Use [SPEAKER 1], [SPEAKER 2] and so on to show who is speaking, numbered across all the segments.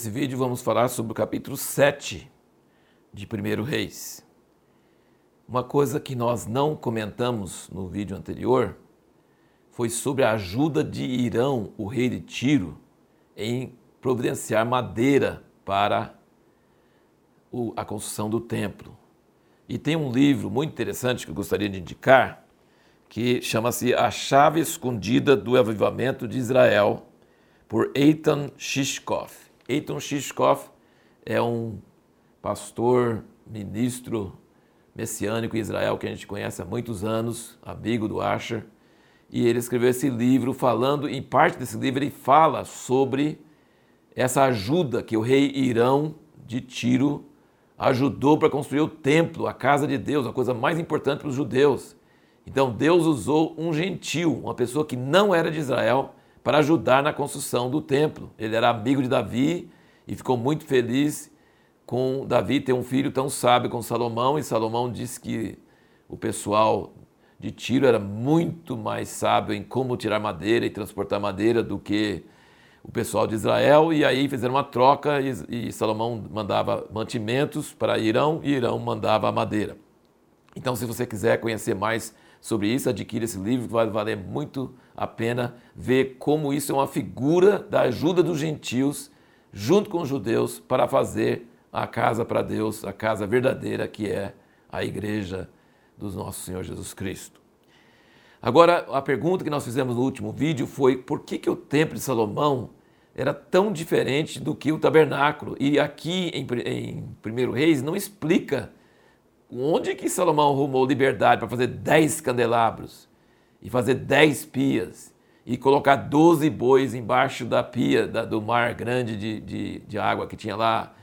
[SPEAKER 1] Nesse vídeo vamos falar sobre o capítulo 7 de 1 Reis. Uma coisa que nós não comentamos no vídeo anterior foi sobre a ajuda de Irão, o rei de Tiro, em providenciar madeira para a construção do templo. E tem um livro muito interessante que eu gostaria de indicar, que chama-se A Chave Escondida do Avivamento de Israel, por Eitan Shishkov. Eitan Shishkov é um pastor, ministro messiânico em Israel que a gente conhece há muitos anos, amigo do Asher, e ele escreveu esse livro falando, em parte desse livro ele fala sobre essa ajuda que o rei Irão de Tiro ajudou para construir o templo, a casa de Deus, a coisa mais importante para os judeus. Então Deus usou um gentil, uma pessoa que não era de Israel, para ajudar na construção do templo. Ele era amigo de Davi e ficou muito feliz com Davi ter um filho tão sábio como Salomão, e Salomão disse que o pessoal de Tiro era muito mais sábio em como tirar madeira e transportar madeira do que o pessoal de Israel, e aí fizeram uma troca e, e Salomão mandava mantimentos para Irão e Irão mandava madeira. Então, se você quiser conhecer mais sobre isso, adquira esse livro, vai valer muito a pena ver como isso é uma figura da ajuda dos gentios junto com os judeus para fazer a casa para Deus, a casa verdadeira que é a igreja do nosso Senhor Jesus Cristo. Agora, a pergunta que nós fizemos no último vídeo foi por que, que o templo de Salomão era tão diferente do que o tabernáculo? E aqui em, em 1 Reis não explica onde que Salomão arrumou liberdade para fazer dez candelabros e fazer dez pias e colocar doze bois embaixo da pia da, do mar grande de, de, de, água que tinha lá.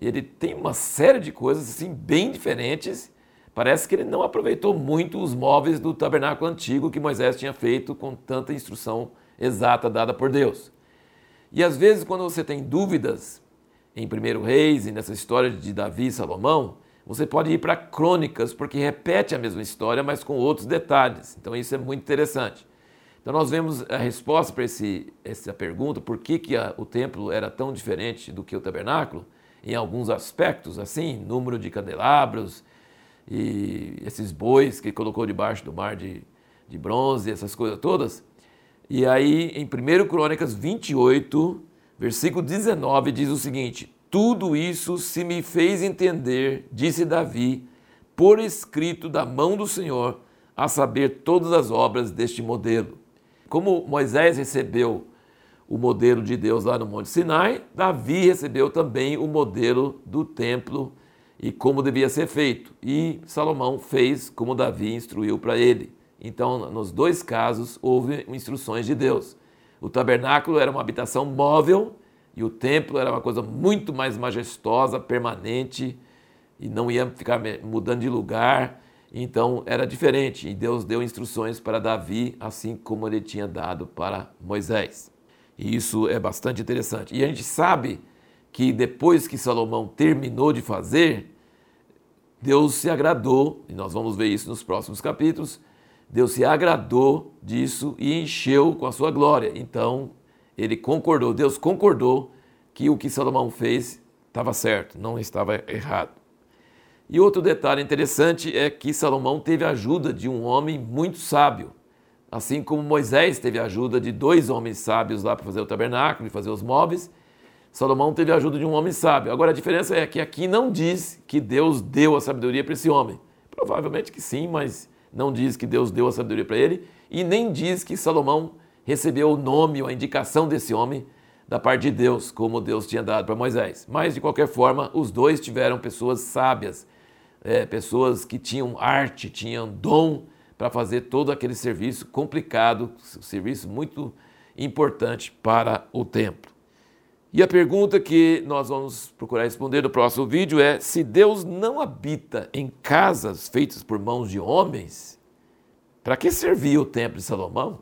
[SPEAKER 1] Ele tem uma série de coisas assim bem diferentes. Parece que ele não aproveitou muito os móveis do tabernáculo antigo que Moisés tinha feito com tanta instrução exata dada por Deus. E às vezes, quando você tem dúvidas em 1 Reis e nessa história de Davi e Salomão, você pode ir para crônicas, porque repete a mesma história, mas com outros detalhes. Então isso é muito interessante. Então nós vemos a resposta para essa pergunta, por que, que a, o templo era tão diferente do que o tabernáculo, em alguns aspectos, assim, número de candelabros e esses bois que colocou debaixo do mar de, de bronze, essas coisas todas. E aí, em 1 Crônicas 28, versículo 19, diz o seguinte: tudo isso se me fez entender, disse Davi, por escrito da mão do Senhor, a saber todas as obras deste modelo. Como Moisés recebeu o modelo de Deus lá no Monte Sinai, Davi recebeu também o modelo do templo e como devia ser feito. E Salomão fez como Davi instruiu para ele. Então, nos dois casos, houve instruções de Deus. O tabernáculo era uma habitação móvel e o templo era uma coisa muito mais majestosa, permanente, e não ia ficar mudando de lugar. Então era diferente. E Deus deu instruções para Davi, assim como ele tinha dado para Moisés. E isso é bastante interessante. E a gente sabe que depois que Salomão terminou de fazer, Deus se agradou, e nós vamos ver isso nos próximos capítulos. Deus se agradou disso e encheu com a sua glória. Então, ele concordou, Deus concordou que o que Salomão fez estava certo, não estava errado. E outro detalhe interessante é que Salomão teve a ajuda de um homem muito sábio, assim como Moisés teve a ajuda de dois homens sábios lá para fazer o tabernáculo e fazer os móveis. Salomão teve a ajuda de um homem sábio. Agora a diferença é que aqui não diz que Deus deu a sabedoria para esse homem. Provavelmente que sim, mas não diz que Deus deu a sabedoria para ele e nem diz que Salomão recebeu o nome ou a indicação desse homem da parte de Deus, como Deus tinha dado para Moisés. Mas, de qualquer forma, os dois tiveram pessoas sábias, é, pessoas que tinham arte, tinham dom para fazer todo aquele serviço complicado, serviço muito importante para o templo. E a pergunta que nós vamos procurar responder no próximo vídeo é: se Deus não habita em casas feitas por mãos de homens, para que servia o templo de Salomão?